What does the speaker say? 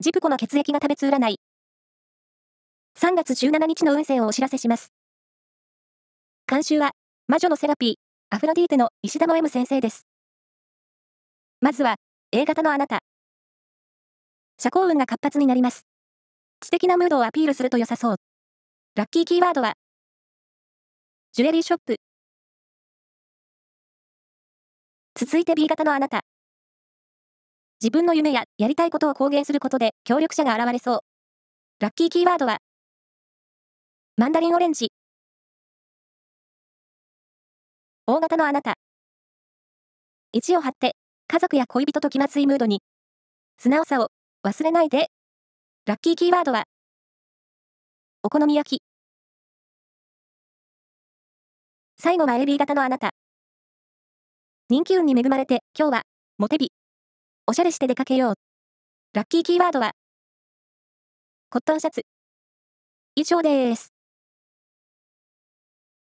ジプコの血液が食べつ占い。3月17日の運勢をお知らせします。監修は、魔女のセラピー、アフロディーテの石田の M 先生です。まずは、A 型のあなた。社交運が活発になります。知的なムードをアピールすると良さそう。ラッキーキーワードは、ジュエリーショップ。続いて B 型のあなた。自分の夢ややりたいことを公言することで協力者が現れそう。ラッキーキーワードは、マンダリンオレンジ。大型のあなた。意を張って、家族や恋人と気まずいムードに。素直さを忘れないで。ラッキーキーワードは、お好み焼き。最後は AB 型のあなた。人気運に恵まれて、今日は、モテビ。おしゃれして出かけよう。ラッキーキーワードは、コットンシャツ。以上です。